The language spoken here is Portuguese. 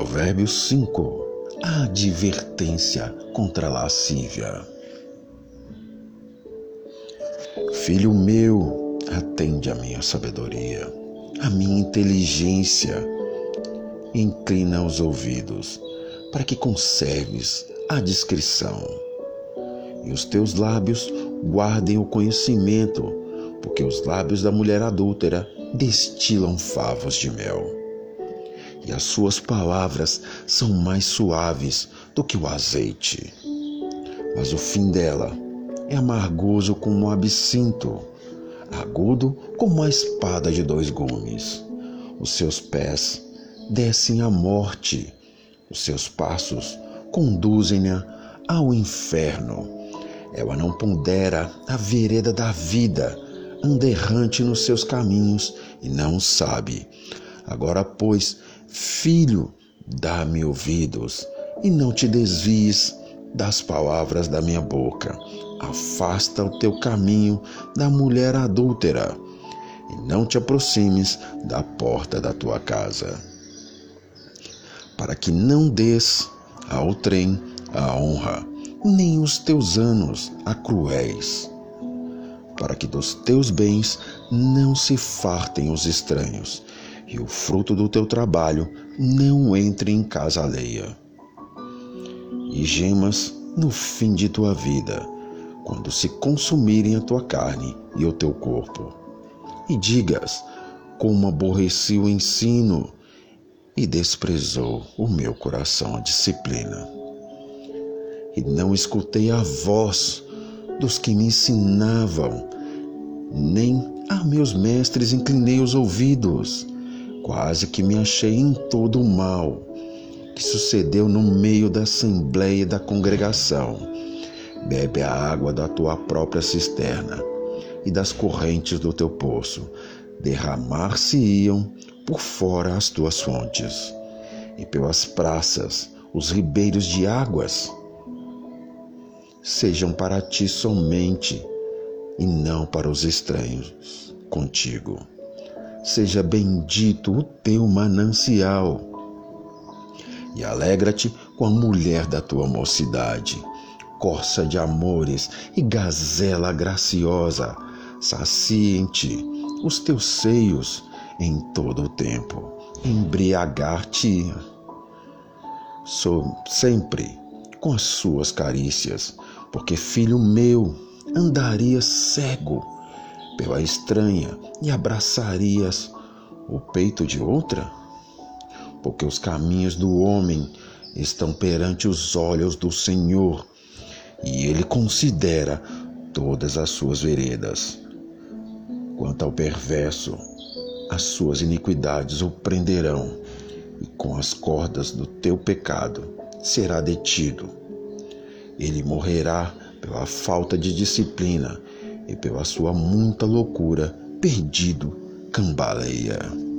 Provérbios 5 A advertência contra a lascívia. Filho meu, atende a minha sabedoria, a minha inteligência. Inclina os ouvidos, para que conserves a discrição. E os teus lábios guardem o conhecimento, porque os lábios da mulher adúltera destilam favos de mel as suas palavras são mais suaves do que o azeite. Mas o fim dela é amargoso como um absinto, agudo como a espada de dois gumes. Os seus pés descem à morte, os seus passos conduzem-na ao inferno. Ela não pondera a vereda da vida, anda errante nos seus caminhos e não sabe. Agora, pois, Filho, dá-me ouvidos e não te desvies das palavras da minha boca. Afasta o teu caminho da mulher adúltera e não te aproximes da porta da tua casa, para que não des ao trem a honra, nem os teus anos a cruéis, para que dos teus bens não se fartem os estranhos e o fruto do teu trabalho não entre em casa alheia. E gemas no fim de tua vida, quando se consumirem a tua carne e o teu corpo. E digas: como aborreci o ensino e desprezou o meu coração a disciplina. E não escutei a voz dos que me ensinavam, nem a meus mestres inclinei os ouvidos Quase que me achei em todo o mal que sucedeu no meio da assembleia e da congregação. Bebe a água da tua própria cisterna e das correntes do teu poço. Derramar-se-iam por fora as tuas fontes, e pelas praças os ribeiros de águas. Sejam para ti somente e não para os estranhos contigo seja bendito o teu manancial. E alegra-te com a mulher da tua mocidade, corça de amores e gazela graciosa, saciente os teus seios em todo o tempo, embriagar-te sempre com as suas carícias, porque filho meu andaria cego pela estranha e abraçarias o peito de outra? Porque os caminhos do homem estão perante os olhos do Senhor e ele considera todas as suas veredas. Quanto ao perverso, as suas iniquidades o prenderão, e com as cordas do teu pecado será detido. Ele morrerá pela falta de disciplina e pela sua muita loucura, perdido, cambaleia.